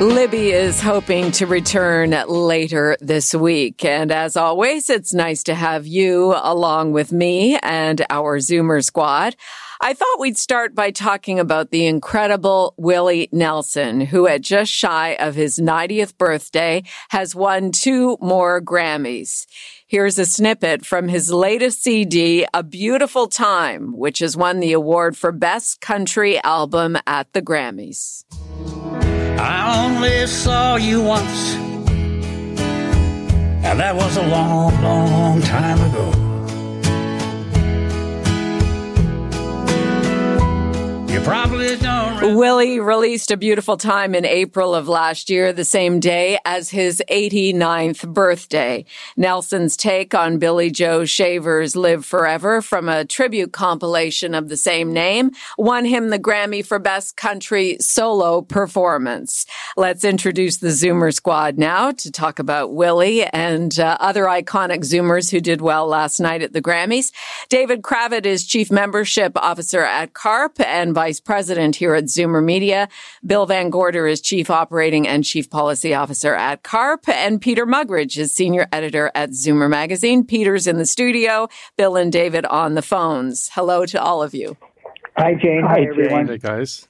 Libby is hoping to return later this week. And as always, it's nice to have you along with me and our Zoomer squad. I thought we'd start by talking about the incredible Willie Nelson, who at just shy of his 90th birthday has won two more Grammys. Here's a snippet from his latest CD, A Beautiful Time, which has won the award for Best Country Album at the Grammys. I only saw you once, and that was a long, long time ago. You probably don't. Willie released A Beautiful Time in April of last year, the same day as his 89th birthday. Nelson's take on Billy Joe Shaver's Live Forever from a tribute compilation of the same name won him the Grammy for Best Country Solo Performance. Let's introduce the Zoomer squad now to talk about Willie and uh, other iconic Zoomers who did well last night at the Grammys. David Kravitz is Chief Membership Officer at CARP and Vice President here at Zoomer Media. Bill Van Gorder is Chief Operating and Chief Policy Officer at CARP. And Peter Mugridge is Senior Editor at Zoomer Magazine. Peter's in the studio, Bill and David on the phones. Hello to all of you. Hi, Jane. Hi, everyone. Hey, guys.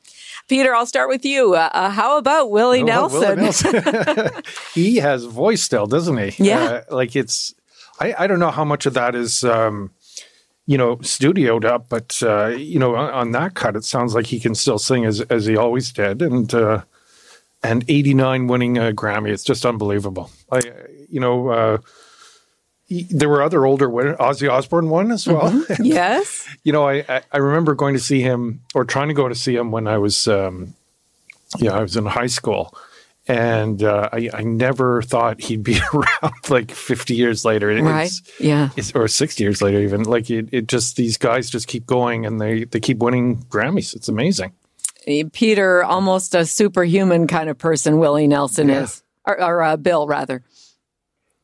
Peter, I'll start with you. Uh, uh, how about Willie Oh, Nelson? Willie Nelson. he has voice still, doesn't he? Yeah. Uh, like it's, I, I don't know how much of that is, um, you know, studioed up, but uh, you know, on, on that cut, it sounds like he can still sing as as he always did, and uh, and eighty nine winning a Grammy, it's just unbelievable. I, you know. Uh, he- there were other older winners. Ozzy Osbourne won as well. yes. you know, I, I I remember going to see him or trying to go to see him when I was, um, yeah, I was in high school, and uh, I I never thought he'd be around like fifty years later. It's, Right. Yeah. It's, or sixty years later, even like it, it just these guys just keep going and they they keep winning Grammys. It's amazing. Peter, almost a superhuman kind of person, Willie Nelson Yeah. is. Or, or uh, Bill, rather.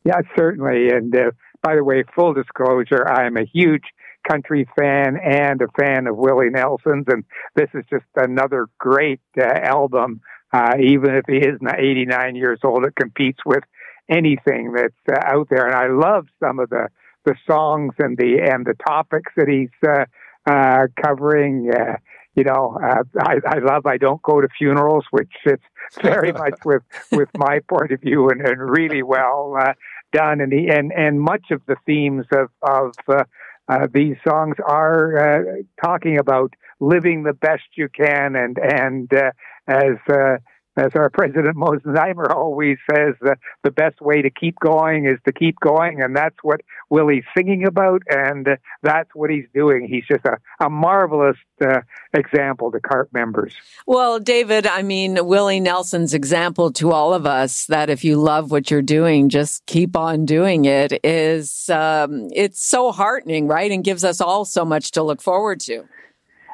Yeah, certainly. And uh, by the way, full disclosure, I'm a huge country fan and a fan of Willie Nelson's, and this is just another great uh, album. Uh, even if he is not 89 years old, it competes with anything that's uh, out there. And I love some of the the songs and the and the topics that he's uh, uh, covering. Uh, you know, uh, I, I love I don't go to funerals, which fits very much with with my point of view and, and really well uh, done. And the and and much of the themes of of uh, uh, these songs are uh, talking about living the best you can, and and uh, as uh, as our president Moses Znaimer always says, uh, the best way to keep going is to keep going, and that's what Willie's singing about, and uh, that's what he's doing. He's just a, a marvelous uh, example to CARP members. Well, David, I mean, Willie Nelson's example to all of us that if you love what you're doing, just keep on doing it is, um, it's so heartening, right? And gives us all so much to look forward to.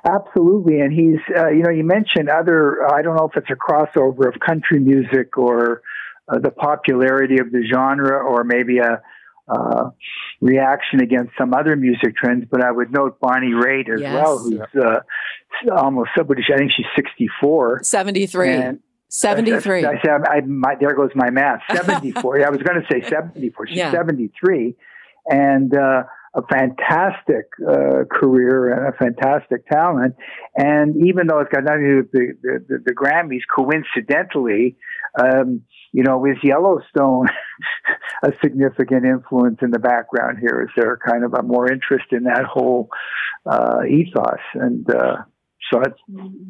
Absolutely, and he's uh, you know you mentioned other I don't know if it's a crossover of country music or uh, the popularity of the genre or maybe a uh, reaction against some other music trends, but I would note Bonnie Raitt as Yes. well, who's uh, almost somebody. I think she's sixty four. 73. And 73. I, I, said, I, my, there goes my math. 74. yeah, I was going to say 74. She's Yeah. 73. And uh, a fantastic uh, career and a fantastic talent. And even though it's got nothing to do with the, the, the, Grammys, coincidentally, um, you know, is Yellowstone a significant influence in the background here? Is there kind of a more interest in that whole uh, ethos? And uh, so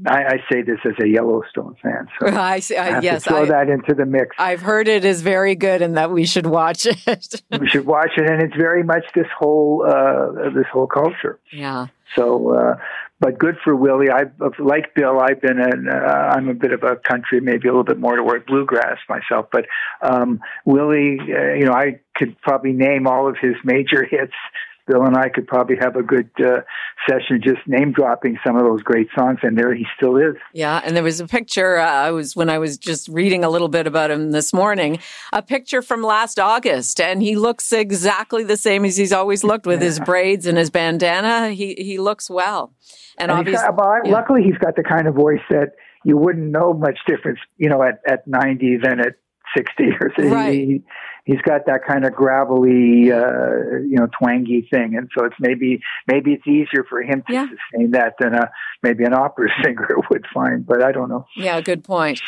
I, I say this as a Yellowstone fan. So I, see, I I, have yes, to throw I, that into the mix. I've heard it is very good and that we should watch it. we should watch it, and it's very much this whole uh, this whole culture. yeah. So, uh, but good for Willie. I like Bill. I've been an uh, I'm a bit of a country, maybe a little bit more toward bluegrass myself. But um, Willie, uh, you know, I could probably name all of his major hits Bill and I could probably have a good uh, session just name dropping some of those great songs, and there he still is. Yeah, and there was a picture. Uh, I was when I was just reading a little bit about him this morning. A picture from last August, and he looks exactly the same as he's always looked with yeah. his braids and his bandana. He he looks well, and, and obviously, got, well, yeah. luckily, he's got the kind of voice that you wouldn't know much difference, you know, at at ninety than at sixty or so. Right. He, he's got that kind of gravelly, uh, you know, twangy thing, and so it's maybe maybe it's easier for him to yeah. sustain that than a maybe an opera singer would find. But I don't know. Yeah, good point.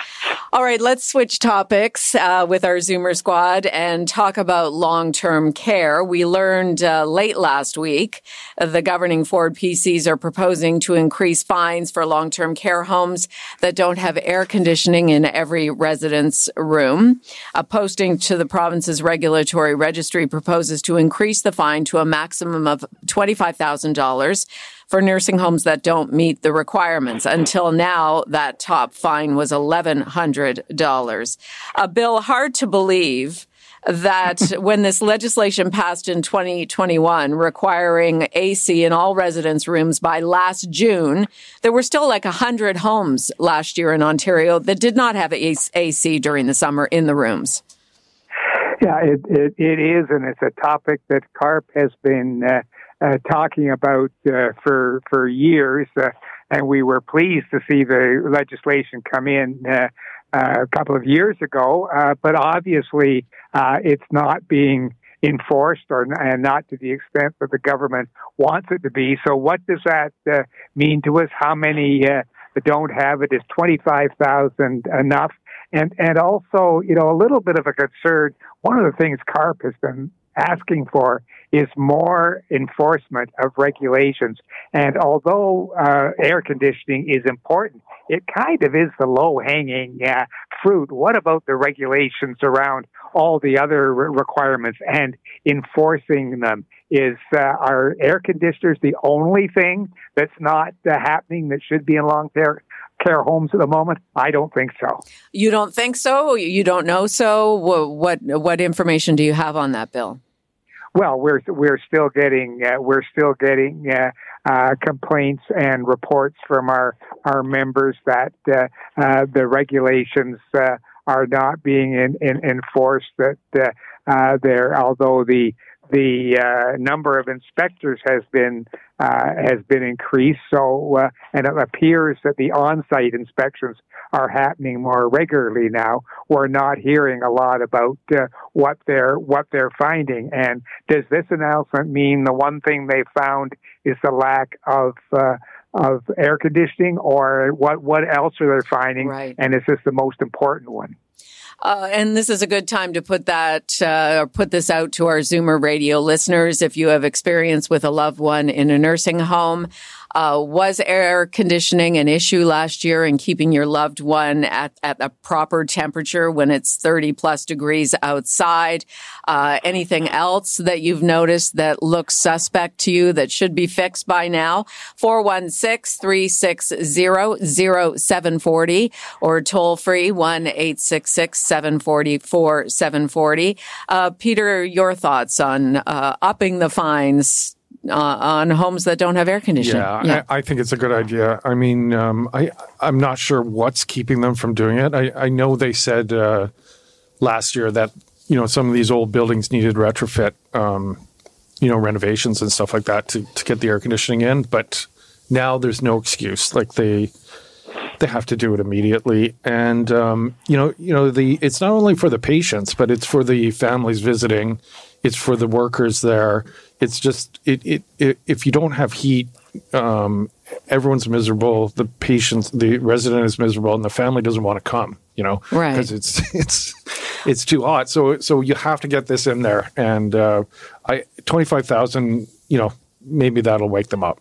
All right, let's switch topics uh, with our Zoomer squad and talk about long-term care. We learned uh, late last week uh, the governing Ford PCs are proposing to increase fines for long-term care homes that don't have air conditioning in every residence room. A posting to the province's regulatory registry proposes to increase the fine to a maximum of $25,000 for nursing homes that don't meet the requirements. Until now, that top fine was $1,100. A uh, bill hard to believe that when this legislation passed in 2021 requiring AC in all residence rooms by last June, there were still like 100 homes last year in Ontario that did not have AC during the summer in the rooms. Yeah, it, it, it is, and it's a topic that CARP has been uh, uh, talking about uh, for for years, uh, and we were pleased to see the legislation come in uh, uh, a couple of years ago. but obviously, it's not being enforced, or and not to the extent that the government wants it to be. So, what does that mean to us? How many that don't have it? Is twenty five thousand enough? And and also, you know, a little bit of a concern. One of the things CARP has been asking for is more enforcement of regulations. And although uh, air conditioning is important, it kind of is the low hanging uh, fruit. What about the regulations around all the other re- requirements and enforcing them? Is uh, our air conditioners the only thing that's not uh, happening that should be in long term care homes at the moment? I don't think so. You don't think so? You don't know so? What what information do you have on that bill? Well, we're we're still getting uh, we're still getting uh, uh, complaints and reports from our our members that uh, uh, the regulations uh, are not being in, in, enforced. That there, although the the uh, number of inspectors has been uh, has been increased. So, uh, and it appears that the on-site inspections are happening more regularly now. We're not hearing a lot about uh, what they're what they're finding. And does this announcement mean the one thing they found is the lack of uh, of air conditioning, or what? What else are they finding? Right. And is this the most important one? Uh, and this is a good time to put that uh, or put this out to our Zoomer radio listeners. If you have experience with a loved one in a nursing home, uh, was air conditioning an issue last year in keeping your loved one at, at a proper temperature when it's 30 plus degrees outside? Uh, anything else that you've noticed that looks suspect to you that should be fixed by now? 416-360-0740 or toll free 1-866-740-4740. Uh, Peter, your thoughts on uh, upping the fines uh, on homes that don't have air conditioning. Yeah, yeah. I, I, think it's a good idea. I mean, um, I I'm not sure what's keeping them from doing it. I I know they said uh, last year that you know some of these old buildings needed retrofit, um, you know, renovations and stuff like that to to get the air conditioning in, but now there's no excuse. Like they they have to do it immediately and um, you know you know the it's not only for the patients but it's for the families visiting it's for the workers there it's just it, it, it if you don't have heat um, everyone's miserable. The patient the resident is miserable and the family doesn't want to come you know? Right. Because it's it's it's too hot. So so you have to get this in there and uh, i 25000 you know maybe that'll wake them up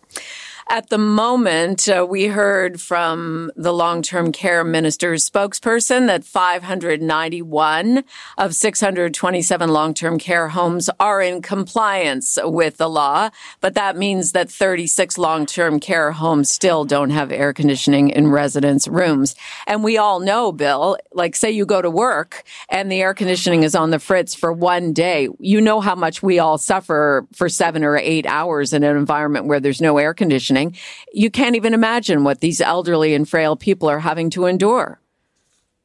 At the moment, uh, we heard from the long-term care minister's spokesperson that 591 of 627 long-term care homes are in compliance with the law, but that means that 36 long-term care homes still don't have air conditioning in residence rooms. And we all know, Bill, like say you go to work and the air conditioning is on the fritz for one day, you know how much we all suffer for seven or eight hours in an environment where there's no air conditioning. You can't even imagine what these elderly and frail people are having to endure.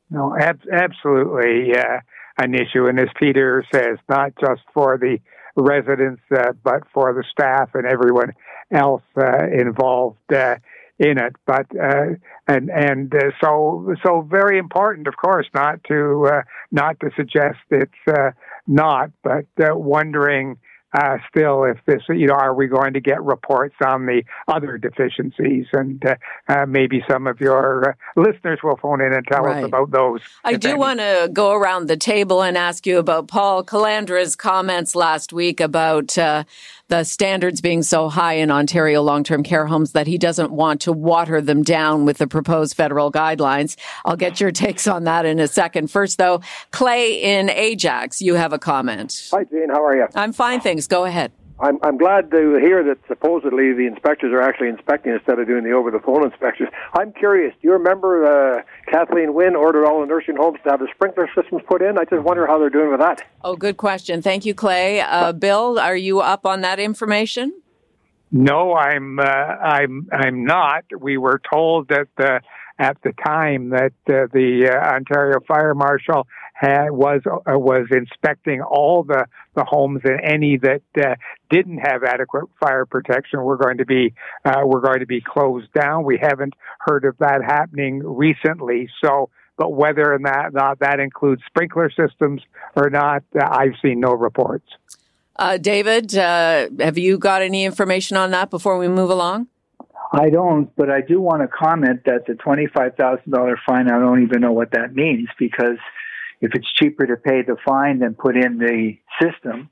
No, ab- absolutely uh, an issue. And as Peter says, not just for the residents, uh, but for the staff and everyone else uh, involved uh, in it. But uh, and and uh, so so very important, of course, not to not to suggest it's not, but wondering uh, still if this, you know, are we going to get reports on the other deficiencies? And uh, uh, maybe some of your uh, listeners will phone in and tell right. us about those. I do want to go around the table and ask you about Paul Calandra's comments last week about uh, the standards being so high in Ontario long-term care homes that he doesn't want to water them down with the proposed federal guidelines. I'll get your takes on that in a second. First, though, Clay in Ajax, you have a comment. Hi, Jane. How are you? I'm fine, thanks. Go ahead. I'm, I'm glad to hear that supposedly the inspectors are actually inspecting instead of doing the over the phone inspections. I'm curious, do you remember uh, Kathleen Wynne ordered all the nursing homes to have the sprinkler systems put in? I just wonder how they're doing with that. Oh, good question. Thank you, Clay. Uh, Bill, are you up on that information? No, I'm uh, I'm I'm not. We were told that uh, at the time that uh, the uh, Ontario Fire Marshal had, was uh, was inspecting all the the homes and any that uh, didn't have adequate fire protection were going to be uh, were going to be closed down. We haven't heard of that happening recently, so. But whether or not, not that includes sprinkler systems or not, uh, I've seen no reports. David, have you got any information on that before we move along? I don't, but I do want to comment that the $25,000 fine, I don't even know what that means because if it's cheaper to pay the fine than put in the system,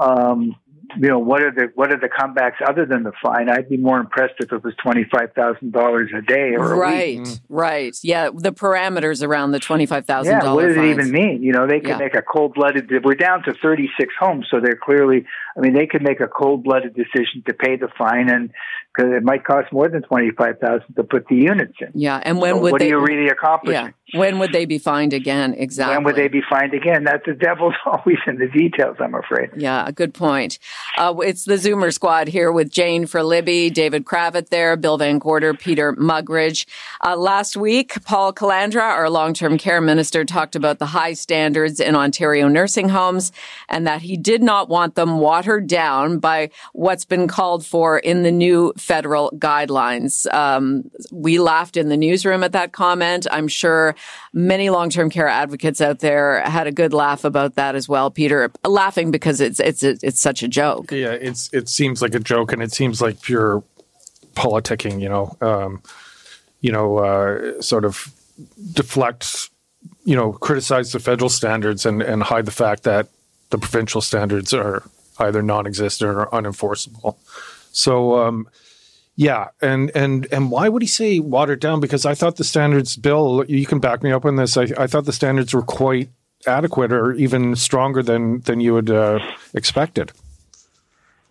um, you know, what are the what are the comebacks other than the fine? I'd be more impressed if it was twenty five thousand dollars a day or right, mm. right, yeah. The parameters around the twenty five thousand. Yeah, what does fines. it even mean? You know, they could yeah. make a cold blooded. We're down to thirty six homes, so they're clearly. I mean, they could make a cold blooded decision to pay the fine and because it might cost more than twenty five thousand to put the units in. Yeah, and when so would what they, are you really accomplishing? Yeah, when would they be fined again? Exactly. When would they be fined again? That the devil's always in the details. I'm afraid. Yeah, a good point. Uh, it's the Zoomer Squad here with Jane for Libby, David Kravitz there, Bill Van Gorder, Peter Mugridge. Uh, last week, Paul Calandra, our long-term care minister, talked about the high standards in Ontario nursing homes and that he did not want them watered down by what's been called for in the new federal guidelines. Um, we laughed in the newsroom at that comment. I'm sure many long-term care advocates out there had a good laugh about that as well. Peter, laughing because it's it's it's such a joke. Yeah, it's it seems like a joke, and it seems like pure politicking. You know, um, you know, uh, sort of deflect. You know, criticize the federal standards and and hide the fact that the provincial standards are either non-existent or unenforceable. So. Um, yeah, and and and why would he say watered down? Because I thought the standards, Bill, you can back me up on this. I, I thought the standards were quite adequate, or even stronger than than you had uh, expected.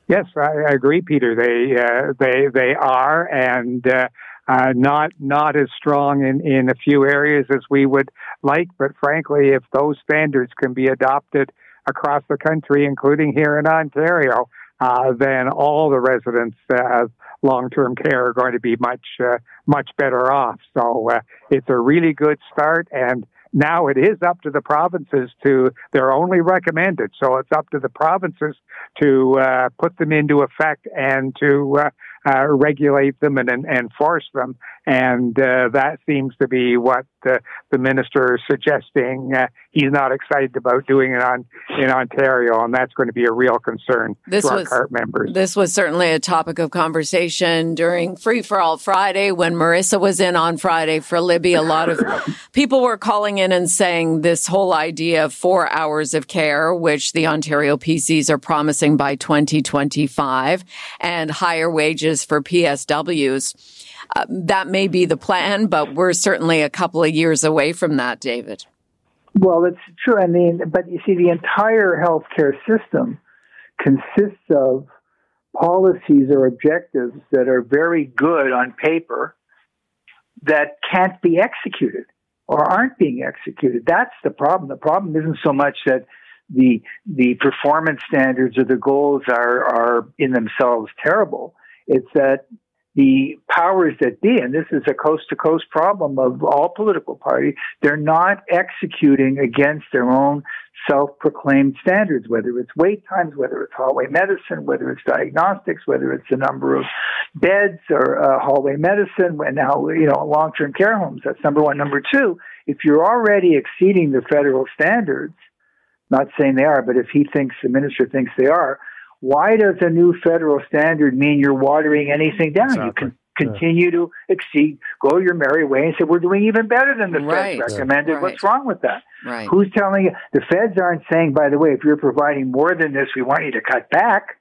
Yes, I, agree, Peter. They uh, they they are, and uh, uh, not not as strong in in a few areas as we would like. But frankly, if those standards can be adopted across the country, including here in Ontario, uh, then all the residents uh, long-term care are going to be much uh, much better off. So uh, it's a really good start, and now it is up to the provinces to. They're only recommended, so it's up to the provinces to uh, put them into effect and to uh, uh, regulate them and, and enforce them. And uh, that seems to be what uh, the minister suggesting uh, he's not excited about doing it on in Ontario, and that's going to be a real concern this to was, our CARP members. This was certainly a topic of conversation during Free for All Friday when Marissa was in on Friday for Libby. A lot of people were calling in and saying this whole idea of four hours of care, which the Ontario PCs are promising by 2025, and higher wages for PSWs. Uh, that may be the plan, but we're certainly a couple of years away from that, David. Well, it's true. I mean, but you see, the entire healthcare system consists of policies or objectives that are very good on paper that can't be executed or aren't being executed. That's the problem. The problem isn't so much that the the performance standards or the goals are are in themselves terrible. It's that the powers that be, and this is a coast to coast problem of all political parties, they're not executing against their own self proclaimed standards, whether it's wait times, whether it's hallway medicine, whether it's diagnostics, whether it's the number of beds or uh, hallway medicine, and now, you know, long term care homes. That's number one. Number two, if you're already exceeding the federal standards, not saying they are, but if he thinks, the minister thinks they are, why does a new federal standard mean you're watering anything down? Exactly. You can continue yeah. to exceed, go your merry way, and say we're doing even better than the right. feds recommended. Right. What's wrong with that? Right. Who's telling you? The feds aren't saying, by the way, if you're providing more than this, we want you to cut back.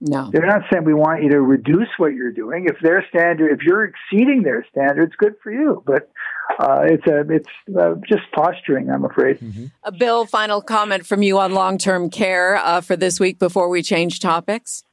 No. They're not saying we want you to reduce what you're doing. If their standard, if you're exceeding their standards, good for you. But uh, it's a, it's uh, just posturing, I'm afraid. Mm-hmm. Uh, Bill, final comment from you on long-term care uh, for this week before we change topics.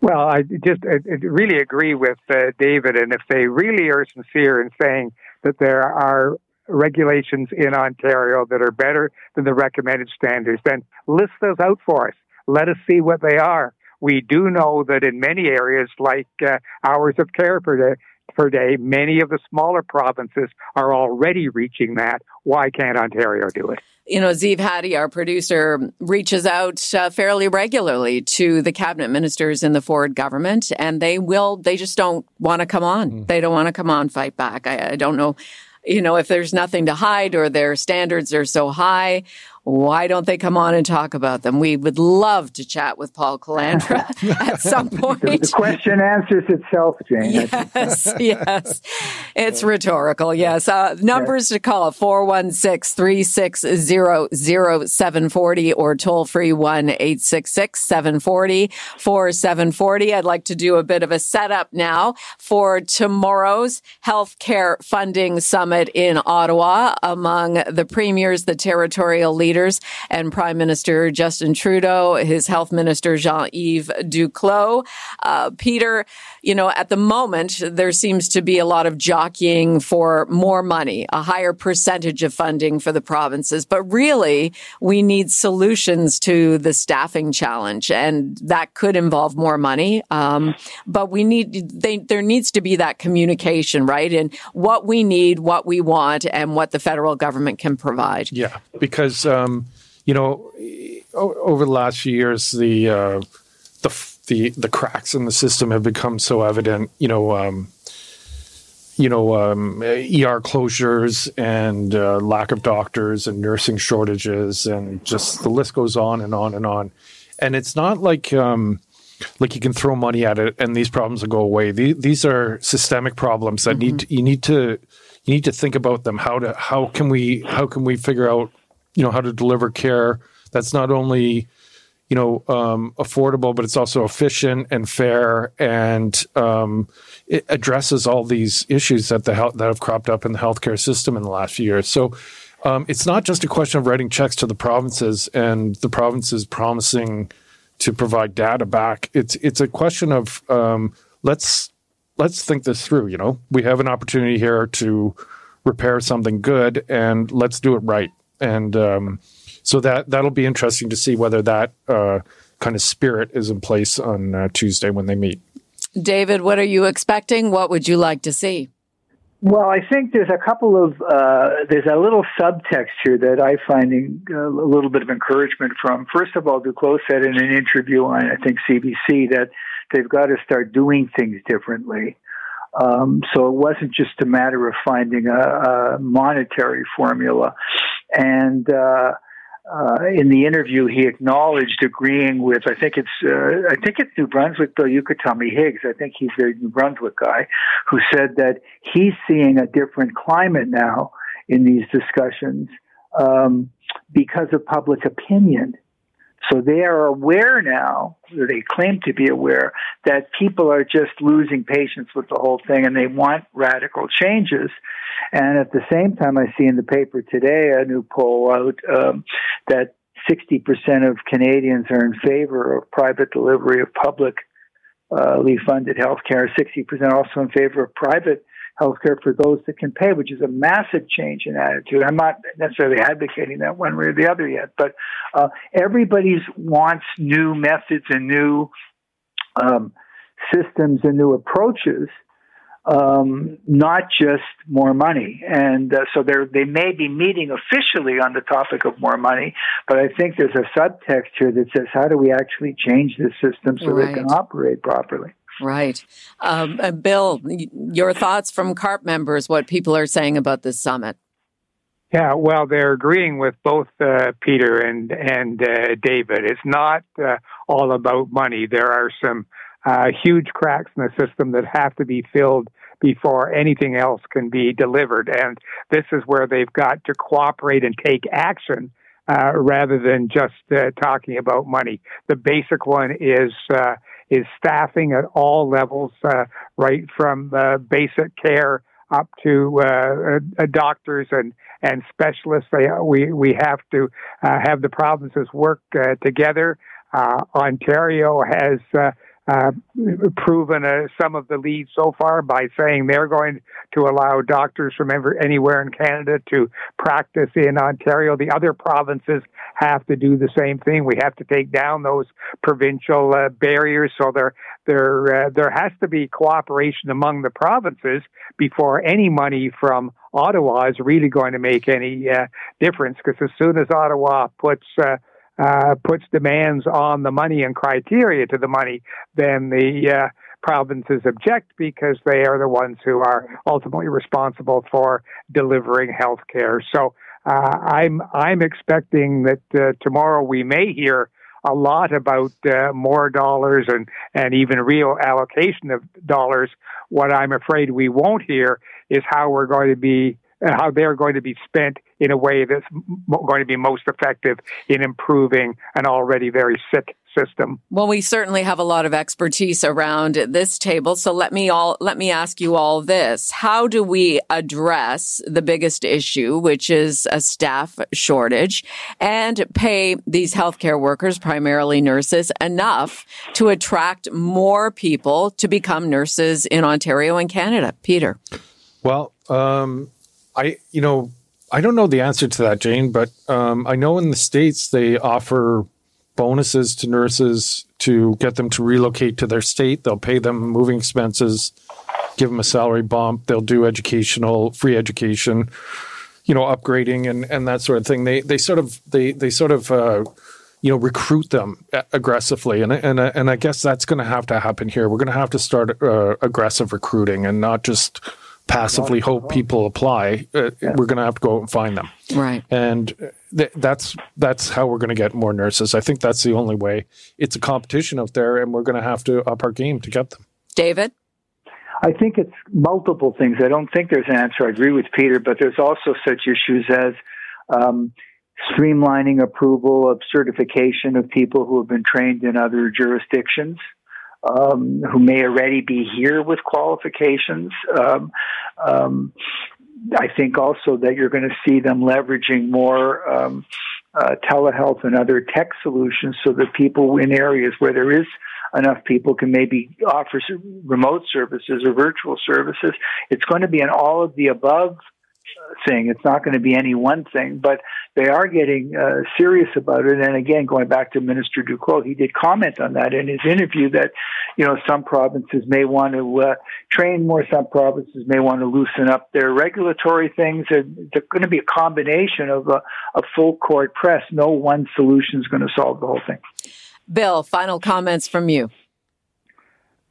Well, I just I really agree with uh, David, and if they really are sincere in saying that there are regulations in Ontario that are better than the recommended standards, then list those out for us. Let us see what they are we do know that in many areas, like uh, hours of care per day, per day, many of the smaller provinces are already reaching that. Why can't Ontario do it? You know, Zeev Hattie, our producer, reaches out uh, fairly regularly to the cabinet ministers in the Ford government, and they will, they just don't want to come on. Mm. They don't want to come on, fight back. I, I don't know you know, if there's nothing to hide or their standards are so high why don't they come on and talk about them? We would love to chat with Paul Calandra at some point. the question answers itself, Jane. Yes, yes. It's rhetorical, yes. Uh, numbers yes. to call 416 360 0740 or toll free 1 866 740 4740. I'd like to do a bit of a setup now for tomorrow's healthcare funding summit in Ottawa among the premiers, the territorial leaders leaders and Prime Minister Justin Trudeau, his health minister Jean-Yves Duclos. Uh, Peter, you know, at the moment, there seems to be a lot of jockeying for more money, a higher percentage of funding for the provinces. But really, we need solutions to the staffing challenge, and that could involve more money. Um, but we need, they, there needs to be that communication, right? And what we need, what we want, and what the federal government can provide. Yeah, because uh, um, you know, over the last few years, the uh, the the the cracks in the system have become so evident. You know, um, you know, um, ER closures and uh, lack of doctors and nursing shortages, and just the list goes on and on and on. And it's not like um, like you can throw money at it and these problems will go away. These, these are systemic problems that mm-hmm. need to, you need to you need to think about them. How to how can we how can we figure out you know how to deliver care that's not only you know um, affordable but it's also efficient and fair and um, it addresses all these issues that the health, that have cropped up in the healthcare system in the last few years. So um, it's not just a question of writing checks to the provinces and the provinces promising to provide data back. It's it's a question of um, let's let's think this through you know? We have an opportunity here to repair something good and let's do it right and um, so that that'll be interesting to see whether that uh, kind of spirit is in place on uh, Tuesday when they meet. David, what are you expecting? What would you like to see? Well, I think there's a couple of uh, there's a little subtext here that I find a little bit of encouragement from. First of all, Duclos said in an interview on I think CBC that they've got to start doing things differently. Um, so it wasn't just a matter of finding a, a monetary formula. And uh, uh, in the interview, he acknowledged agreeing with, I think it's, uh, I think it's New Brunswick, Bill, you could tell me Higgs. I think he's the New Brunswick guy who said that he's seeing a different climate now in these discussions um, because of public opinion. So they are aware now, or they claim to be aware, that people are just losing patience with the whole thing and they want radical changes. And at the same time, I see in the paper today a new poll out um, that 60% of Canadians are in favor of private delivery of publicly uh, funded health care, 60% also in favor of private healthcare for those that can pay, which is a massive change in attitude. I'm not necessarily advocating that one way or the other yet, but uh, everybody wants new methods and new um, systems and new approaches. Um, not just more money, and uh, so they they may be meeting officially on the topic of more money, but I think there's a subtext here that says how do we actually change this system so right. it can operate properly. Right. Um, uh, Bill, your thoughts from CARP members, what people are saying about this summit? Yeah, well, they're agreeing with both uh, Peter and and uh, David. It's not uh, all about money. There are some uh, huge cracks in the system that have to be filled before anything else can be delivered, and this is where they've got to cooperate and take action uh, rather than just talking about money. The basic one is is staffing at all levels, uh, right from uh, basic care up to uh, uh doctors and and specialists. They, we we have to uh, have the provinces work uh, together. Ontario has uh, proven uh, some of the leads so far by saying they're going to allow doctors from ever, anywhere in Canada to practice in Ontario. The other provinces have to do the same thing. We have to take down those provincial uh, barriers. So there, there, uh, there has to be cooperation among the provinces before any money from Ottawa is really going to make any uh, difference. Because as soon as Ottawa puts uh, puts demands on the money and criteria to the money, then the uh, provinces object because they are the ones who are ultimately responsible for delivering health care. So uh, I'm I'm expecting that uh, tomorrow we may hear a lot about uh, more dollars and and even real allocation of dollars. What I'm afraid we won't hear is how we're going to be how they're going to be spent in a way that's going to be most effective in improving an already very sick system. Well, we certainly have a lot of expertise around this table. So let me all, let me ask you all this. How do we address the biggest issue, which is a staff shortage and pay these healthcare workers, primarily nurses, enough to attract more people to become nurses in Ontario and Canada? Peter. Well, um, I, you know, I don't know the answer to that, Jane, but um, I know in the States they offer bonuses to nurses to get them to relocate to their state. They'll pay them moving expenses, give them a salary bump. They'll do educational, free education, you know, upgrading and, and that sort of thing. They, they sort of, they, they sort of, uh, you know, recruit them aggressively. And, and, and I guess that's going to have to happen here. We're going to have to start uh, aggressive recruiting and not just – passively hope people apply. Uh, yeah. We're going to have to go and find them. Right. And th- that's that's how we're going to get more nurses. I think that's the only way. It's a competition out there, and we're going to have to up our game to get them. David. I think it's multiple things. I don't think there's an answer. I agree with Peter, but there's also such issues as um, streamlining approval of certification of people who have been trained in other jurisdictions um, who may already be here with qualifications. Um, um, I think also that you're going to see them leveraging more um, uh, telehealth and other tech solutions so that people in areas where there is enough people can maybe offer remote services or virtual services. It's going to be an all of the above thing. It's not going to be any one thing, but they are getting uh, serious about it. And again, going back to Minister Duclos, he did comment on that in his interview that, you know, some provinces may want to uh, train more, some provinces may want to loosen up their regulatory things. There's going to be a combination of a, a full court press. No one solution is going to solve the whole thing. Bill, final comments from you.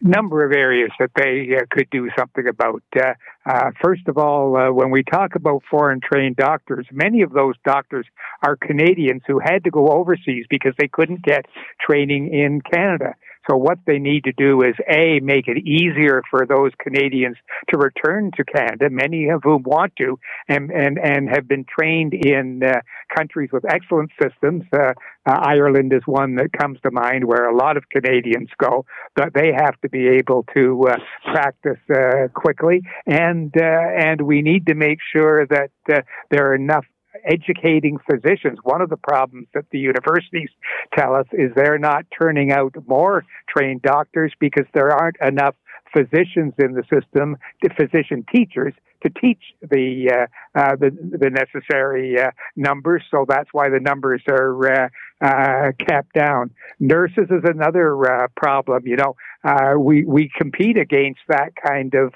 Number of areas that they uh, could do something about. Uh, uh, first of all, uh, when we talk about foreign trained doctors, many of those doctors are Canadians who had to go overseas because they couldn't get training in Canada. So what they need to do is A, make it easier for those Canadians to return to Canada, many of whom want to and, and, and have been trained in uh, countries with excellent systems. Uh, uh, Ireland is one that comes to mind where a lot of Canadians go, but they have to be able to uh, practice uh, quickly, and uh, and we need to make sure that there are enough educating physicians. One of the problems that the universities tell us is they're not turning out more trained doctors because there aren't enough physicians in the system, the physician teachers, to teach the uh, uh, the, the necessary uh, numbers. So that's why the numbers are uh, uh, kept down. Nurses is another uh, problem. You know, we we compete against that kind of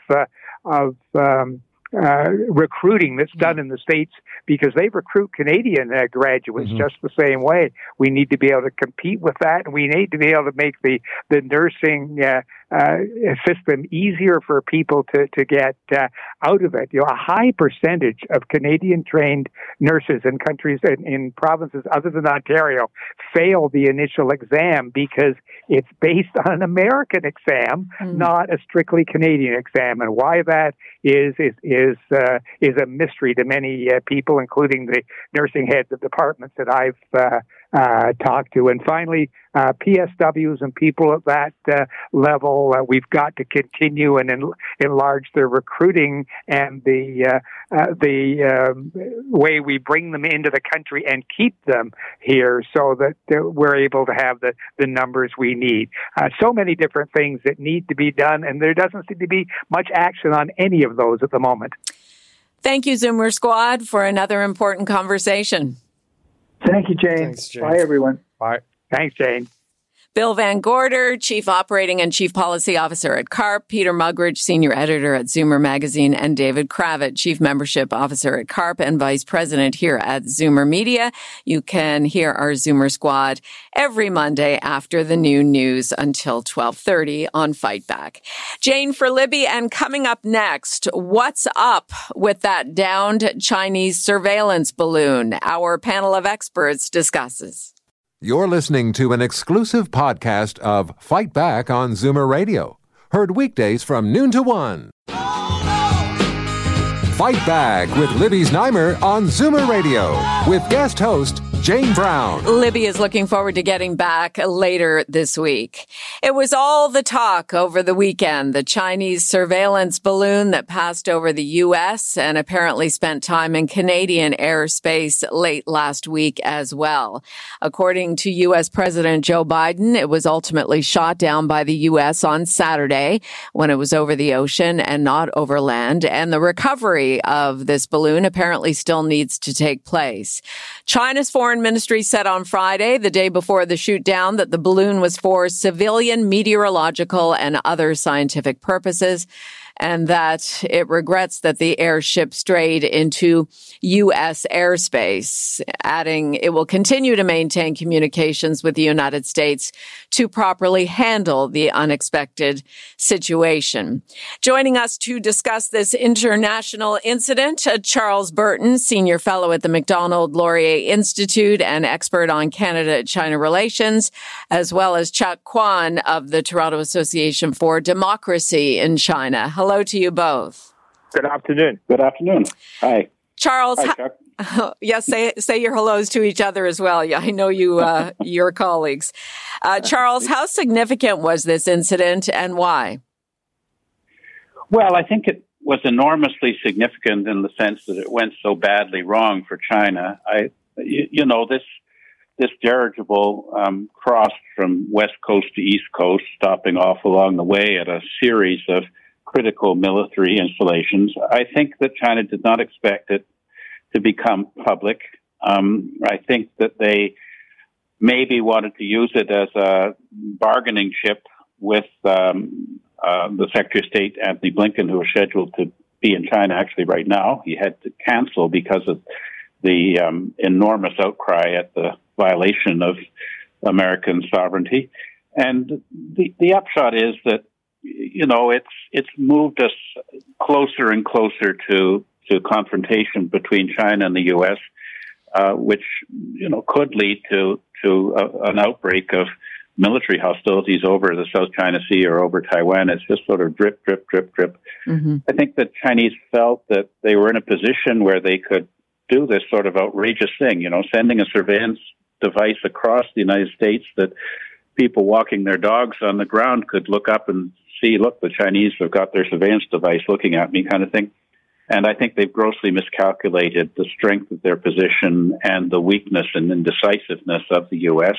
of um, uh, recruiting that's done in the states because they recruit Canadian uh, graduates mm-hmm. just the same way. We need to be able to compete with that, and we need to be able to make the the nursing uh, uh, system easier for people to, to get uh, out of it. You know, a high percentage of Canadian trained nurses in countries in, in provinces other than Ontario fail the initial exam because it's based on an American exam, mm. not a strictly Canadian exam. And why that is is is uh, is a mystery to many uh, people, including the nursing heads of departments that I've uh, talk to. And finally, uh, PSWs and people at that uh, level, uh, we've got to continue and en- enlarge their recruiting and the uh, uh, the um, way we bring them into the country and keep them here, so that we're able to have the the numbers we need. so many different things that need to be done, and there doesn't seem to be much action on any of those at the moment. Thank you, Zoomer Squad, for another important conversation. Thank you, Jane. Thanks. Bye, everyone. Bye. Thanks, Jane. Bill Van Gorder, Chief Operating and Chief Policy Officer at CARP, Peter Mugridge, Senior Editor at Zoomer Magazine, and David Kravitz, Chief Membership Officer at CARP and Vice President here at Zoomer Media. You can hear our Zoomer Squad every Monday after the noon news until 1230 on Fight Back. Jane for Libby, and coming up next, what's up with that downed Chinese surveillance balloon? Our panel of experts discusses. You're listening to an exclusive podcast of Fight Back on Zoomer Radio, heard weekdays from noon to one. Fight Back with Libby Znaimer on Zoomer Radio with guest host Jane Brown. Libby is looking forward to getting back later this week. It was all the talk over the weekend. The Chinese surveillance balloon that passed over the U.S. and apparently spent time in Canadian airspace late last week as well. According to U.S. President Joe Biden, it was ultimately shot down by the U.S. on Saturday when it was over the ocean and not over land. And the recovery of this balloon apparently still needs to take place. China's foreign Foreign Ministry said on Friday, the day before the shoot down, that the balloon was for civilian meteorological and other scientific purposes and that it regrets that the airship strayed into U.S. airspace, adding it will continue to maintain communications with the United States to properly handle the unexpected situation. Joining us to discuss this international incident, uh, Charles Burton, senior fellow at the Macdonald Laurier Institute and expert on Canada China relations, as well as Cheuk Kwan of the Toronto Association for Democracy in China. Hello hello to you both. Good afternoon. Good afternoon. Hi. Charles, Hi, ha- yes, say say your hellos to each other as well. I know you, uh, your colleagues. Uh, Charles, how significant was this incident and why? Well, I think it was enormously significant in the sense that it went so badly wrong for China. I, you, you know, this this dirigible um, crossed from west coast to east coast, stopping off along the way at a series of critical military installations. I think that China did not expect it to become public. Um, I think that they maybe wanted to use it as a bargaining chip with um, uh, the Secretary of State, Antony Blinken, who was scheduled to be in China actually right now. He had to cancel because of the um, enormous outcry at the violation of American sovereignty. And the, the upshot is that you know, it's it's moved us closer and closer to to confrontation between China and the U.S., uh, which you know could lead to to a, an outbreak of military hostilities over the South China Sea or over Taiwan. It's just sort of drip, drip, drip, drip. Mm-hmm. I think the Chinese felt that they were in a position where they could do this sort of outrageous thing, you know, sending a surveillance device across the United States that people walking their dogs on the ground could look up and see, look, the Chinese have got their surveillance device looking at me, kind of thing. And I think they've grossly miscalculated the strength of their position and the weakness and indecisiveness of the U.S.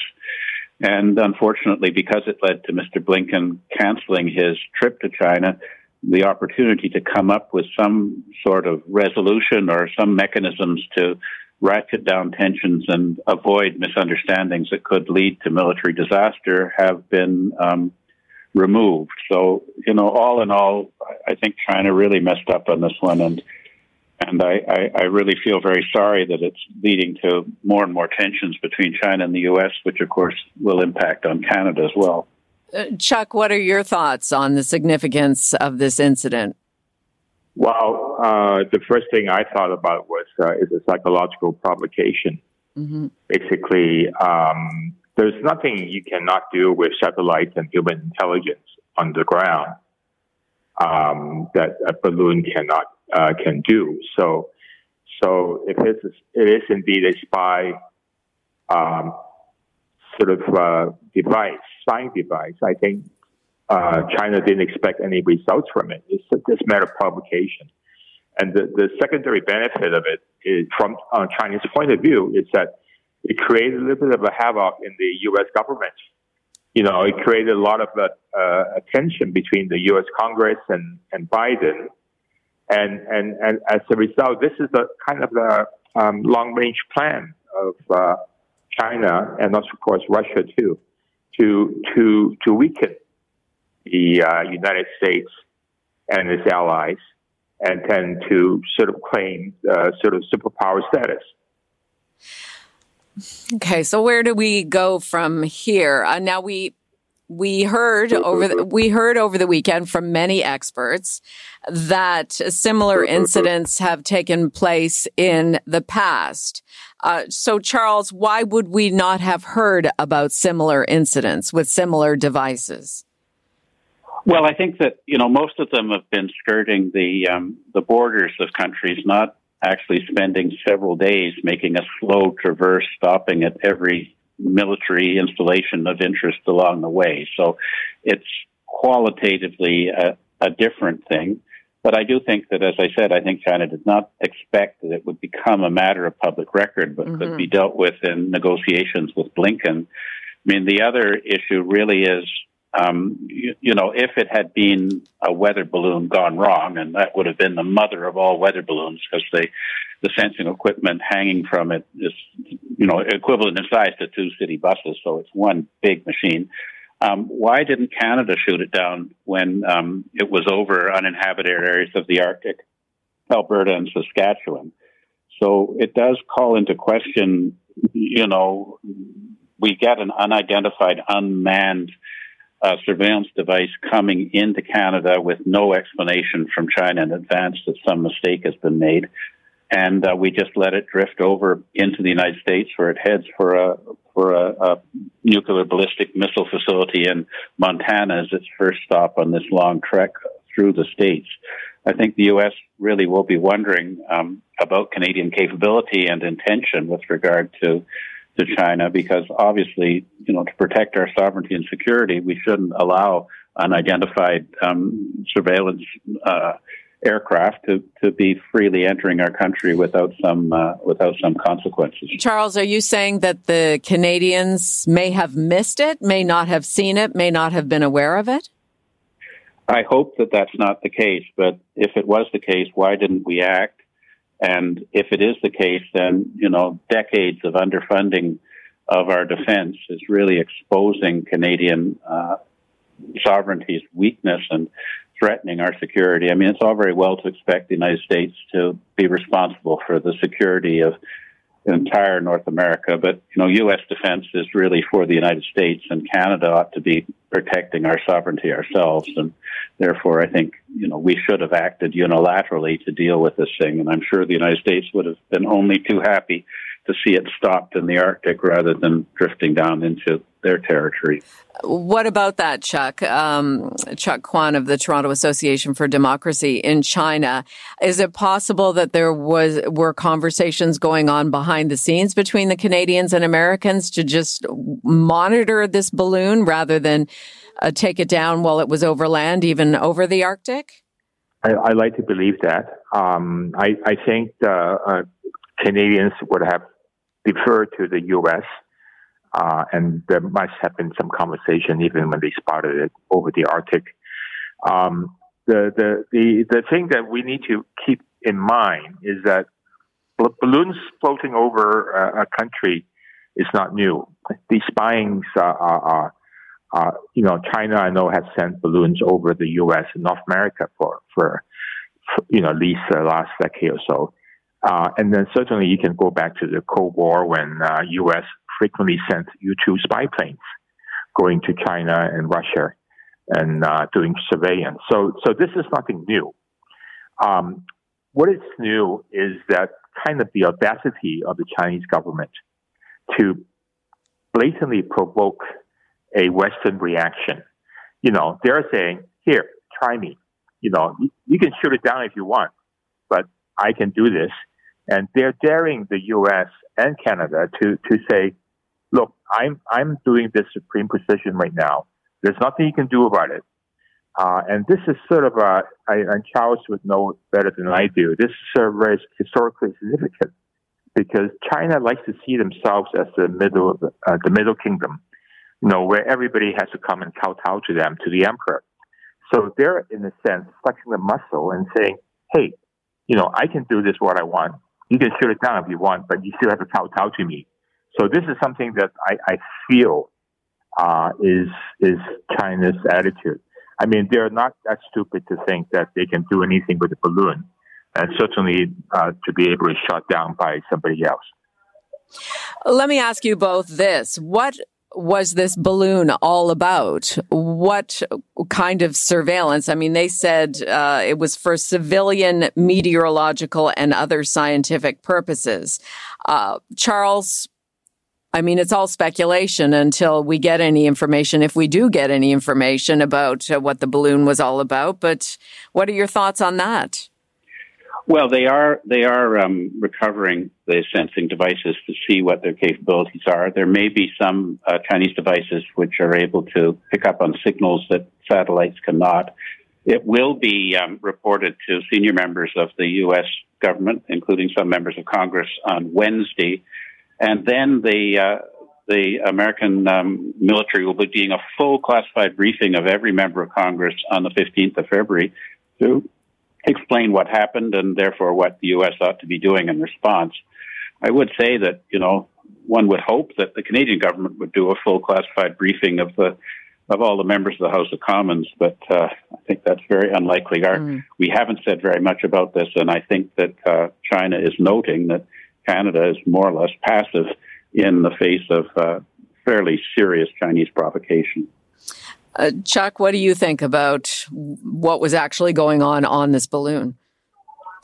And unfortunately, because it led to Mr. Blinken canceling his trip to China, the opportunity to come up with some sort of resolution or some mechanisms to ratchet down tensions and avoid misunderstandings that could lead to military disaster have been um, removed. So, you know, all in all, I think China really messed up on this one, and and I, I, I really feel very sorry that it's leading to more and more tensions between China and the U.S., which of course will impact on Canada as well. Uh, Chuck, what are your thoughts on the significance of this incident? Well, uh, the first thing I thought about was uh, is a psychological provocation. Mm-hmm. Basically, um, there's nothing you cannot do with satellites and human intelligence on the ground um, that a balloon cannot uh, can do. So, so if it's it is indeed a spy um, sort of uh, device, spying device, I think uh, China didn't expect any results from it. It's just a matter of provocation. And the, the secondary benefit of it is, from uh, Chinese point of view, is that it created a little bit of a havoc in the U.S. government. You know, it created a lot of uh, uh, tension between the U.S. Congress and, and Biden. And, and, and as a result, this is a kind of a um, long range plan of uh, China and also, of course, Russia too, to, to, to weaken the uh, United States and its allies and tend to sort of claim uh, sort of superpower status. Okay, so where do we go from here? Uh, now we we heard over the, we heard over the weekend from many experts that similar incidents have taken place in the past. Uh, so, Charles, why would we not have heard about similar incidents with similar devices? Well, I think that you know most of them have been skirting the um, the borders of countries, not actually spending several days making a slow traverse, stopping at every military installation of interest along the way. So it's qualitatively a, a different thing. But I do think that, as I said, I think China did not expect that it would become a matter of public record, but mm-hmm. could be dealt with in negotiations with Blinken. I mean, the other issue really is um, you, you, know, if it had been a weather balloon gone wrong, and that would have been the mother of all weather balloons, because the the sensing equipment hanging from it is, you know, equivalent in size to two city buses, so it's one big machine. Um, why didn't Canada shoot it down when um, it was over uninhabited areas of the Arctic, Alberta and Saskatchewan? So it does call into question, you know, we get an unidentified, unmanned uh, surveillance device coming into Canada with no explanation from China in advance that some mistake has been made. And uh, we just let it drift over into the United States where it heads for a for a, a nuclear ballistic missile facility in Montana as its first stop on this long trek through the states. I think the U.S. really will be wondering um, about Canadian capability and intention with regard to to China because obviously, you know, to protect our sovereignty and security, we shouldn't allow unidentified um, surveillance uh, aircraft to, to be freely entering our country without some uh, without some consequences. Charles, are you saying that the Canadians may have missed it, may not have seen it, may not have been aware of it? I hope that that's not the case, but if it was the case, why didn't we act? And if it is the case, then, you know, decades of underfunding of our defense is really exposing Canadian uh, sovereignty's weakness and threatening our security. I mean, it's all very well to expect the United States to be responsible for the security of entire North America. But you know, U.S. defense is really for the United States, and Canada ought to be protecting our sovereignty ourselves. And therefore, I think you know we should have acted unilaterally to deal with this thing. And I'm sure the United States would have been only too happy to see it stopped in the Arctic rather than drifting down into their territory. What about that, Chuck? Um, Cheuk Kwan of the Toronto Association for Democracy in China. Is it possible that there was were conversations going on behind the scenes between the Canadians and Americans to just monitor this balloon rather than uh, take it down while it was over land, even over the Arctic? I, I like to believe that. Um, I, I, think the uh, Canadians would have deferred to the U.S. Uh, and there must have been some conversation even when they spotted it over the Arctic. Um, the, the, the, the thing that we need to keep in mind is that balloons floating over a, a country is not new. These spyings are, are, are, you know, China I know has sent balloons over the U.S. and North America for, for, for you know, at least the last decade or so. Uh, and then certainly you can go back to the Cold War when uh, U.S. frequently sent U-2 spy planes going to China and Russia and uh, doing surveillance. So, so this is nothing new. Um, what is new is that kind of the audacity of the Chinese government to blatantly provoke a Western reaction. You know, they're saying, "Here, try me. You know, you, can shoot it down if you want, but I can do this." And they're daring the U.S. and Canada to, to say, I'm, I'm doing this supreme precision right now. There's nothing you can do about it. Uh, and this is sort of a, I, and Charles would know better than I do. This is sort of historically significant because China likes to see themselves as the middle, uh, the middle kingdom, you know, where everybody has to come and kowtow to them, to the emperor. So they're, in a sense, flexing the muscle and saying, hey, you know, I can do this what I want you can shoot it down if you want, but you still have to kowtow to me. So this is something that I, I feel uh, is is China's attitude. I mean, they're not that stupid to think that they can do anything with a balloon, and certainly uh, to be able to shot down by somebody else. Let me ask you both this: What was this balloon all about? What kind of surveillance? I mean, they said uh, it was for civilian meteorological and other scientific purposes. Uh, Charles, I mean, it's all speculation until we get any information, if we do get any information about uh, what the balloon was all about. But what are your thoughts on that? Well, they are they are um, recovering the sensing devices to see what their capabilities are. There may be some uh, Chinese devices which are able to pick up on signals that satellites cannot. It will be um, reported to senior members of the U.S. government, including some members of Congress, on Wednesday, and then the uh, the American um, military will be doing a full classified briefing of every member of Congress on the 15th of February to explain what happened and therefore what the U.S. ought to be doing in response. I would say that, you know, one would hope that the Canadian government would do a full classified briefing of the of all the members of the House of Commons, but uh, I think that's very unlikely. Our, mm. We haven't said very much about this, and I think that uh, China is noting that Canada is more or less passive in the face of uh, fairly serious Chinese provocation. Uh, Chuck, what do you think about what was actually going on on this balloon?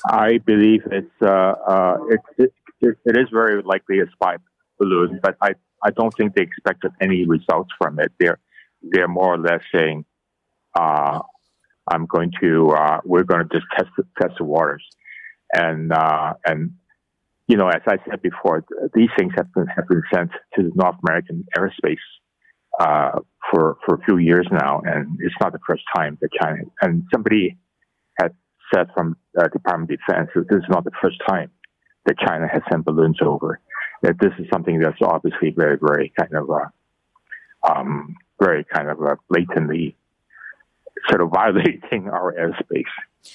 I believe it's uh, uh, it, it, it is very likely a spy balloon, but I, I don't think they expected any results from it. They're they're more or less saying, uh, "I'm going to uh, we're going to just test test the waters," and uh, and you know, as I said before, these things have been have been sent to the North American airspace uh, for for a few years now, and it's not the first time that China and somebody had said from uh, Department of Defense that this is not the first time that China has sent balloons over. That this is something that's obviously very, very kind of, uh, um, very kind of uh, blatantly sort of violating our airspace.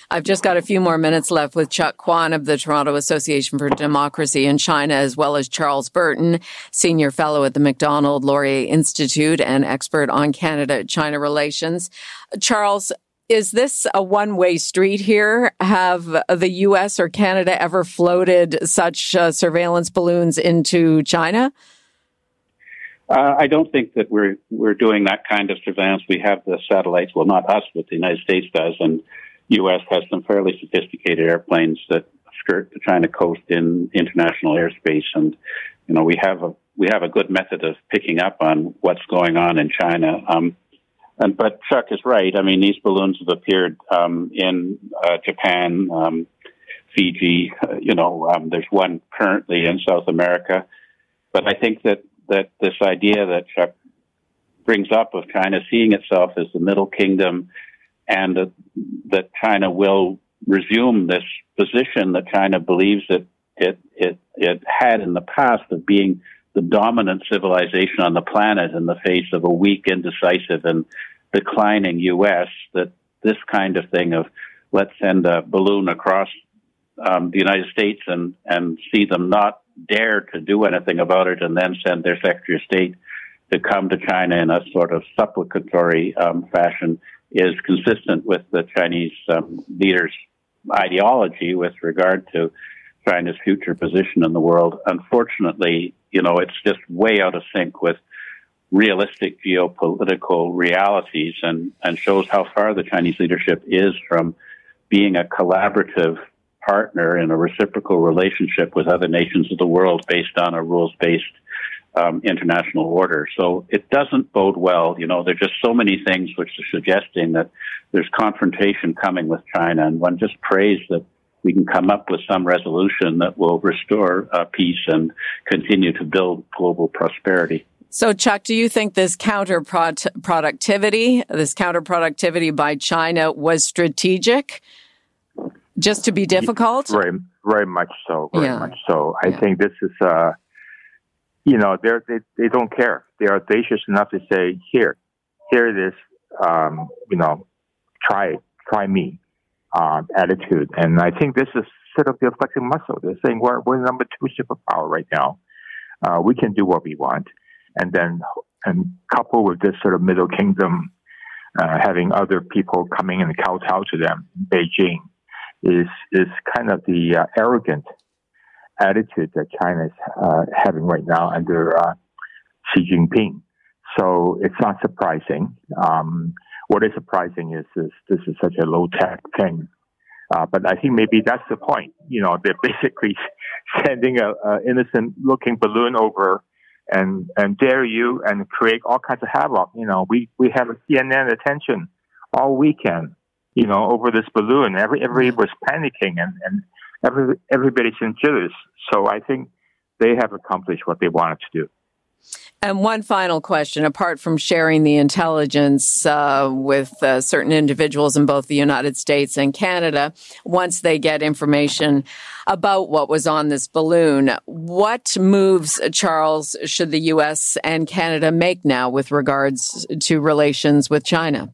I've just got a few more minutes left with Cheuk Kwan of the Toronto Association for Democracy in China, as well as Charles Burton, Senior Fellow at the Macdonald Laurier Institute and expert on Canada China relations. Charles, is this a one way street here? Have the U.S. or Canada ever floated such uh, surveillance balloons into China? Uh, I don't think that we're we're doing that kind of surveillance. We have the satellites. Well, not us, but the United States does, and U.S. has some fairly sophisticated airplanes that skirt the China coast in international airspace, and you know we have a we have a good method of picking up on what's going on in China. Um, and but Chuck is right. I mean, these balloons have appeared um, in uh, Japan, um, Fiji. Uh, you know, um, there's one currently in South America. But I think that that this idea that Chuck brings up of China seeing itself as the Middle Kingdom, and that, that China will resume this position that China believes that it it it had in the past of being the dominant civilization on the planet in the face of a weak, indecisive, and declining U.S. That this kind of thing of let's send a balloon across um, the United States and and see them not dare to do anything about it, and then send their Secretary of State to come to China in a sort of supplicatory um, fashion is consistent with the Chinese um, leaders' ideology with regard to China's future position in the world. Unfortunately, you know, it's just way out of sync with realistic geopolitical realities and, and shows how far the Chinese leadership is from being a collaborative partner in a reciprocal relationship with other nations of the world based on a rules based um, international order. So it doesn't bode well. You know, there's just so many things which are suggesting that there's confrontation coming with China, and one just prays that we can come up with some resolution that will restore uh, peace and continue to build global prosperity. So, Chuck, do you think this counterproductivity, this counterproductivity by China was strategic just to be difficult? Very, very much so. Very yeah. much so. I yeah. think this is, uh, you know, they they don't care. They're audacious enough to say, here, here it is, um, you know, try try me uh, attitude. And I think this is sort of the flexing muscle. They're saying we're, we're number two superpower right now. Uh, we can do what we want. And then, and coupled with this sort of middle kingdom, uh, having other people coming and kowtow to them, Beijing, is, is kind of the uh, arrogant attitude that China is uh, having right now under uh, Xi Jinping. So it's not surprising. Um, what is surprising is, is this is such a low tech thing. Uh, but I think maybe that's the point. You know, they're basically sending a, a innocent looking balloon over and, and dare you and create all kinds of havoc. You know, we, we have a CNN attention all weekend, you know, over this balloon. Every, everybody was panicking and, and every, everybody's in jealous. So I think they have accomplished what they wanted to do. And one final question apart from sharing the intelligence uh, with uh, certain individuals in both the United States and Canada, once they get information about what was on this balloon, what moves, Charles, should the U.S. and Canada make now with regards to relations with China?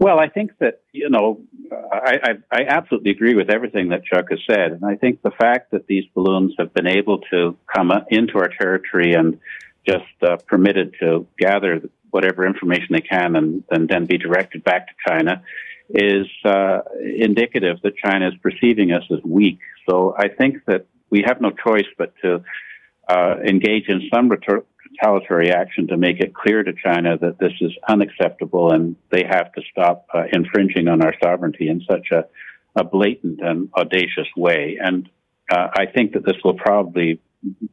Well, I think that, you know, I, I, I, absolutely agree with everything that Chuck has said. And I think the fact that these balloons have been able to come into our territory and just uh, permitted to gather whatever information they can and, and then be directed back to China is uh, indicative that China is perceiving us as weak. So I think that we have no choice but to uh, engage in some retaliatory action to make it clear to China that this is unacceptable and they have to stop uh, infringing on our sovereignty in such a, a blatant and audacious way. And uh, I think that this will probably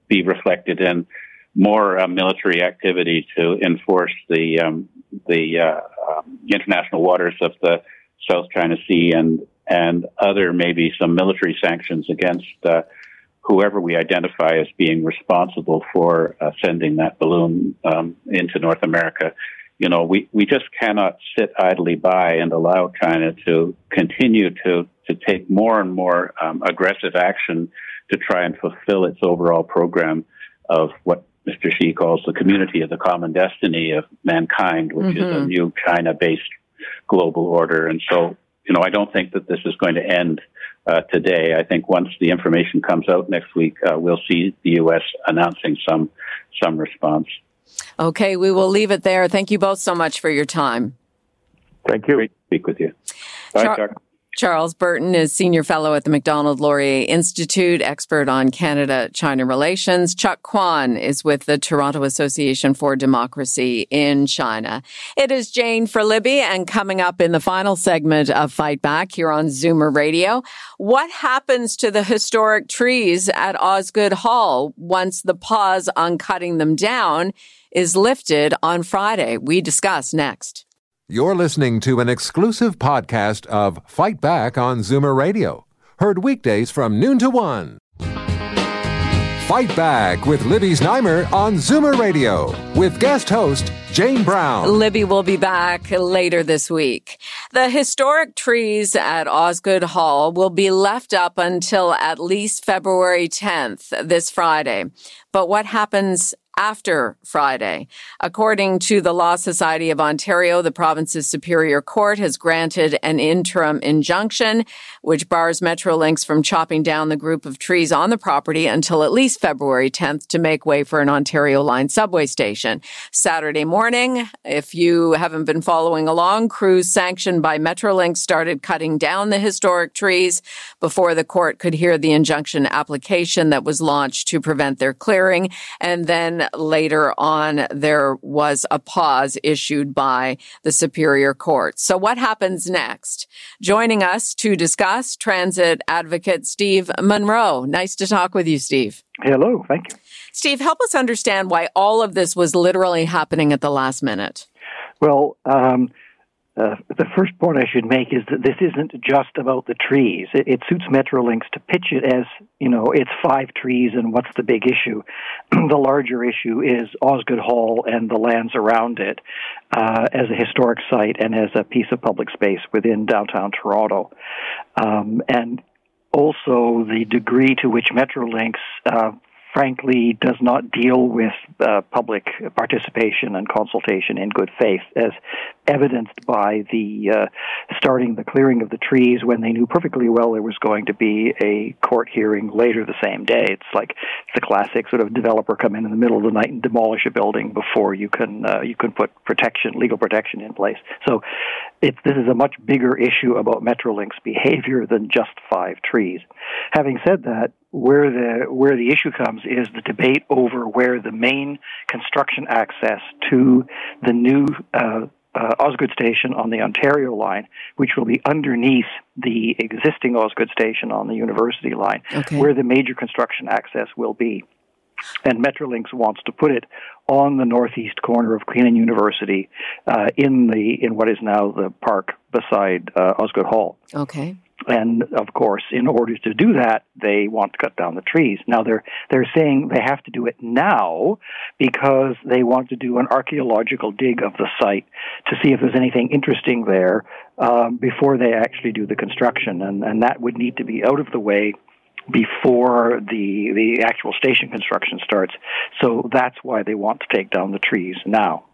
be reflected in more uh, military activity to enforce the um, the uh, um, international waters of the South China Sea and and other maybe some military sanctions against uh, whoever we identify as being responsible for uh, sending that balloon um, into North America. You know, we, we just cannot sit idly by and allow China to continue to, to take more and more um, aggressive action to try and fulfill its overall program of what Mr. Xi calls the community of the common destiny of mankind, which mm-hmm. is a mm-hmm. new China based global order. And so, you know, I don't think that this is going to end uh, today. I think once the information comes out next week, uh, we'll see the U.S. announcing some some response. Okay, we will leave it there. Thank you both so much for your time. Thank you. Great to speak with you. Bye, Char- Chuck. Charles Burton is senior fellow at the Macdonald Laurier Institute, expert on Canada China relations. Cheuk Kwan is with the Toronto Association for Democracy in China. It is Jane for Libby, and coming up in the final segment of Fight Back here on Zoomer Radio, what happens to the historic trees at Osgoode Hall once the pause on cutting them down is lifted on Friday? We discuss next. You're listening to an exclusive podcast of Fight Back on Zoomer Radio, heard weekdays from noon to one. Fight Back with Libby Znaimer on Zoomer Radio with guest host Jane Brown. Libby will be back later this week. The historic trees at Osgoode Hall will be left up until at least February 10th, this Friday. But what happens after Friday. According to the Law Society of Ontario, the province's Superior Court has granted an interim injunction which bars Metrolinx from chopping down the group of trees on the property until at least February 10th to make way for an Ontario line subway station. Saturday morning, if you haven't been following along, crews sanctioned by Metrolinx started cutting down the historic trees before the court could hear the injunction application that was launched to prevent their clearing. And then later on, there was a pause issued by the Superior Court. So what happens next? Joining us to discuss transit advocate Steve Munro. Nice to talk with you, Steve. Hello, thank you. Steve, help us understand why all of this was literally happening at the last minute. Well, um, uh, the first point I should make is that this isn't just about the trees. It, it, suits Metrolinx to pitch it as, you know, it's five trees and what's the big issue. the larger issue is Osgoode Hall and the lands around it uh, as a historic site and as a piece of public space within downtown Toronto. Um, and also the degree to which Metrolinx uh, frankly does not deal with uh, public participation and consultation in good faith, as evidenced by the uh, starting the clearing of the trees when they knew perfectly well there was going to be a court hearing later the same day. It's like the classic sort of developer come in in the middle of the night and demolish a building before you can uh, you can put protection, legal protection in place. So, it, this is a much bigger issue about Metrolinx behavior than just five trees. Having said that, where the where the issue comes is the debate over where the main construction access to the new uh, uh, Osgoode station on the Ontario line, which will be underneath the existing Osgoode station on the University line, okay. where the major construction access will be. And Metrolinx wants to put it on the northeast corner of Queen and University, uh, in the in what is now the park beside uh, Osgoode Hall. Okay. And of course, in order to do that, they want to cut down the trees. Now they're they're saying they have to do it now because they want to do an archaeological dig of the site to see if there's anything interesting there um, before they actually do the construction, and and that would need to be out of the way before the the actual station construction starts. So that's why they want to take down the trees now.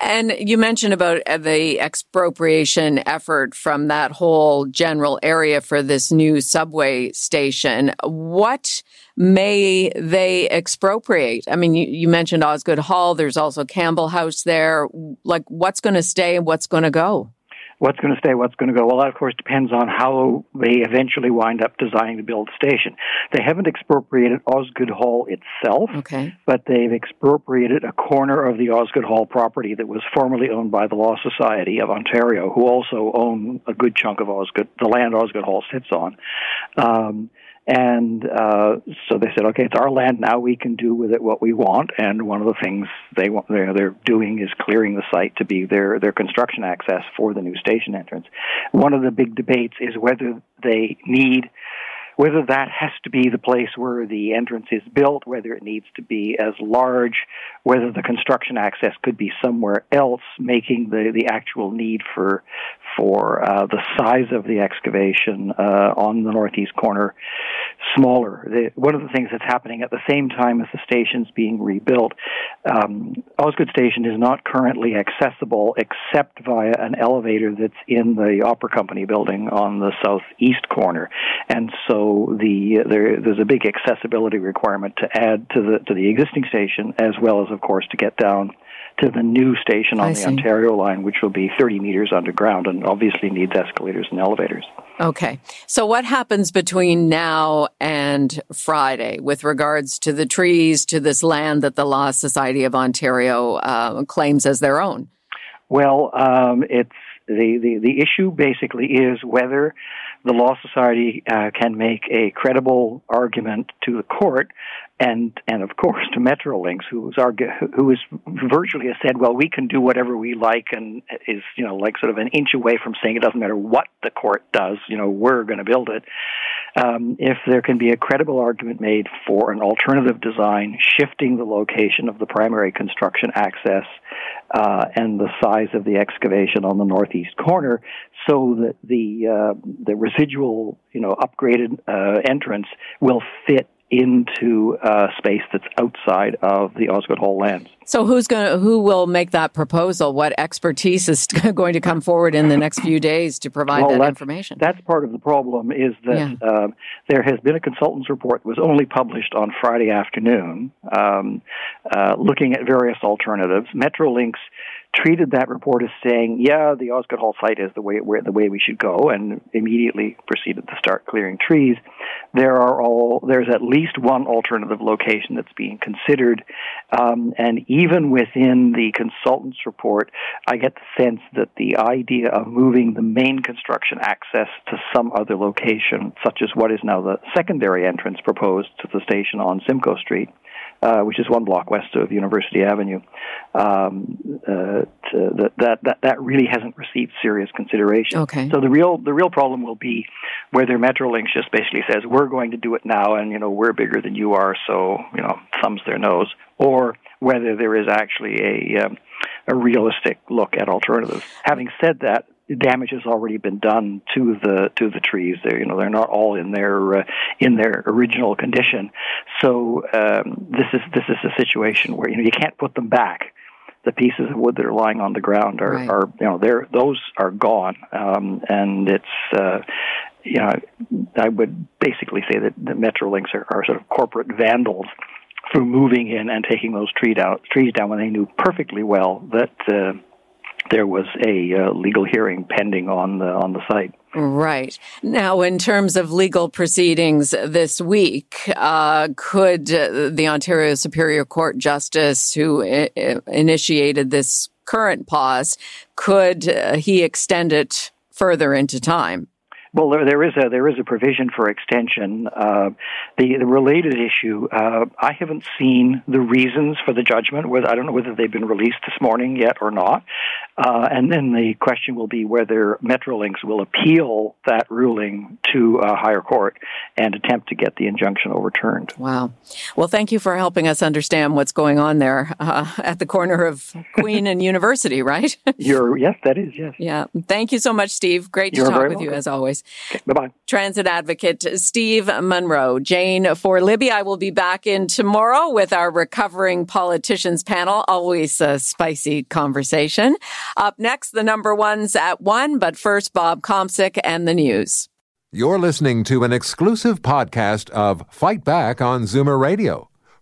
And you mentioned about the expropriation effort from that whole general area for this new subway station. What may they expropriate? I mean, you, you mentioned Osgoode Hall. There's also Campbell House there. Like, what's going to stay and what's going to go? What's going to stay, what's going to go? Well, that of course depends on how they eventually wind up designing to build the station. They haven't expropriated Osgoode Hall itself, okay. but they've expropriated a corner of the Osgoode Hall property that was formerly owned by the Law Society of Ontario, who also own a good chunk of Osgoode, the land Osgoode Hall sits on. Um, and uh, so they said, okay, it's our land now. We can do with it what we want. And one of the things they want, they're, they're doing is clearing the site to be their their construction access for the new station entrance. One of the big debates is whether they need whether that has to be the place where the entrance is built, whether it needs to be as large, whether the construction access could be somewhere else, making the, the actual need for for uh, the size of the excavation uh, on the northeast corner smaller. The, one of the things that's happening at the same time as the station's being rebuilt, um, Osgoode Station is not currently accessible except via an elevator that's in the Opera Company building on the southeast corner, and so the there, there's a big accessibility requirement to add to the to the existing station as well as, of course, to get down to the new station on I the see. Ontario line, which will be 30 meters underground and obviously needs escalators and elevators. Okay. So what happens between now and Friday with regards to the trees, to this land that the Law Society of Ontario uh, claims as their own? Well, um, it's the, the, the issue basically is whether the Law Society uh, can make a credible argument to the court and and of course to Metrolinx, who's argu- who is virtually has said, well, we can do whatever we like, and is you know like sort of an inch away from saying it doesn't matter what the court does, you know, we're going to build it. Um, if there can be a credible argument made for an alternative design, shifting the location of the primary construction access uh, and the size of the excavation on the northeast corner, so that the uh, the residual, you know, upgraded uh, entrance will fit into uh, space that's outside of the Osgoode Hall lands. So who's going to, who will make that proposal? What expertise is going to come forward in the next few days to provide Well, that that's, information? That's part of the problem is that um, there has been a consultant's report that was only published on Friday afternoon um, uh, looking at various alternatives. Metrolinx treated that report as saying, yeah, the Osgoode Hall site is the way, where, the way we should go, and immediately proceeded to start clearing trees. There are all, there's at least one alternative location that's being considered, um, and even within the consultant's report, I get the sense that the idea of moving the main construction access to some other location, such as what is now the secondary entrance proposed to the station on Simcoe Street, uh, which is one block west of University Avenue. Um, uh, to, that, that that really hasn't received serious consideration. Okay. So the real the real problem will be whether Metrolinx just basically says we're going to do it now, and you know we're bigger than you are, so you know thumbs their nose, or whether there is actually a um, a realistic look at alternatives. Having said that, damage has already been done to the to the trees. They're you know they're not all in their uh, in their original condition. So um, this is this is a situation where you know you can't put them back. The pieces of wood that are lying on the ground are, Right. are you know they're those are gone, um, and it's. Uh, you know, I would basically say that the Metrolinx are, are sort of corporate vandals for moving in and taking those tree down, trees down when they knew perfectly well that uh, there was a uh, legal hearing pending on the on the site. Right. Now, in terms of legal proceedings this week, uh, could uh, the Ontario Superior Court Justice who I- initiated this current pause, could uh, he extend it further into time? Well, there, there is a there is a provision for extension. Uh, the the related issue, uh, I haven't seen the reasons for the judgment. Whether I don't know whether they've been released this morning yet or not. Uh, and then the question will be whether Metrolinx will appeal that ruling to a higher court and attempt to get the injunction overturned. Wow. Well, thank you for helping us understand what's going on there uh, at the corner of Queen and University, right? You're yes, that is yes. yeah. Thank you so much, Steve. Great to You're talk with you as always. Bye bye. Transit advocate Steve Munro. Jane for Libby. I will be back in tomorrow with our recovering politicians panel. Always a spicy conversation. Up next, the number ones at one, but first, Bob Komsic and the news. You're listening to an exclusive podcast of Fight Back on Zoomer Radio.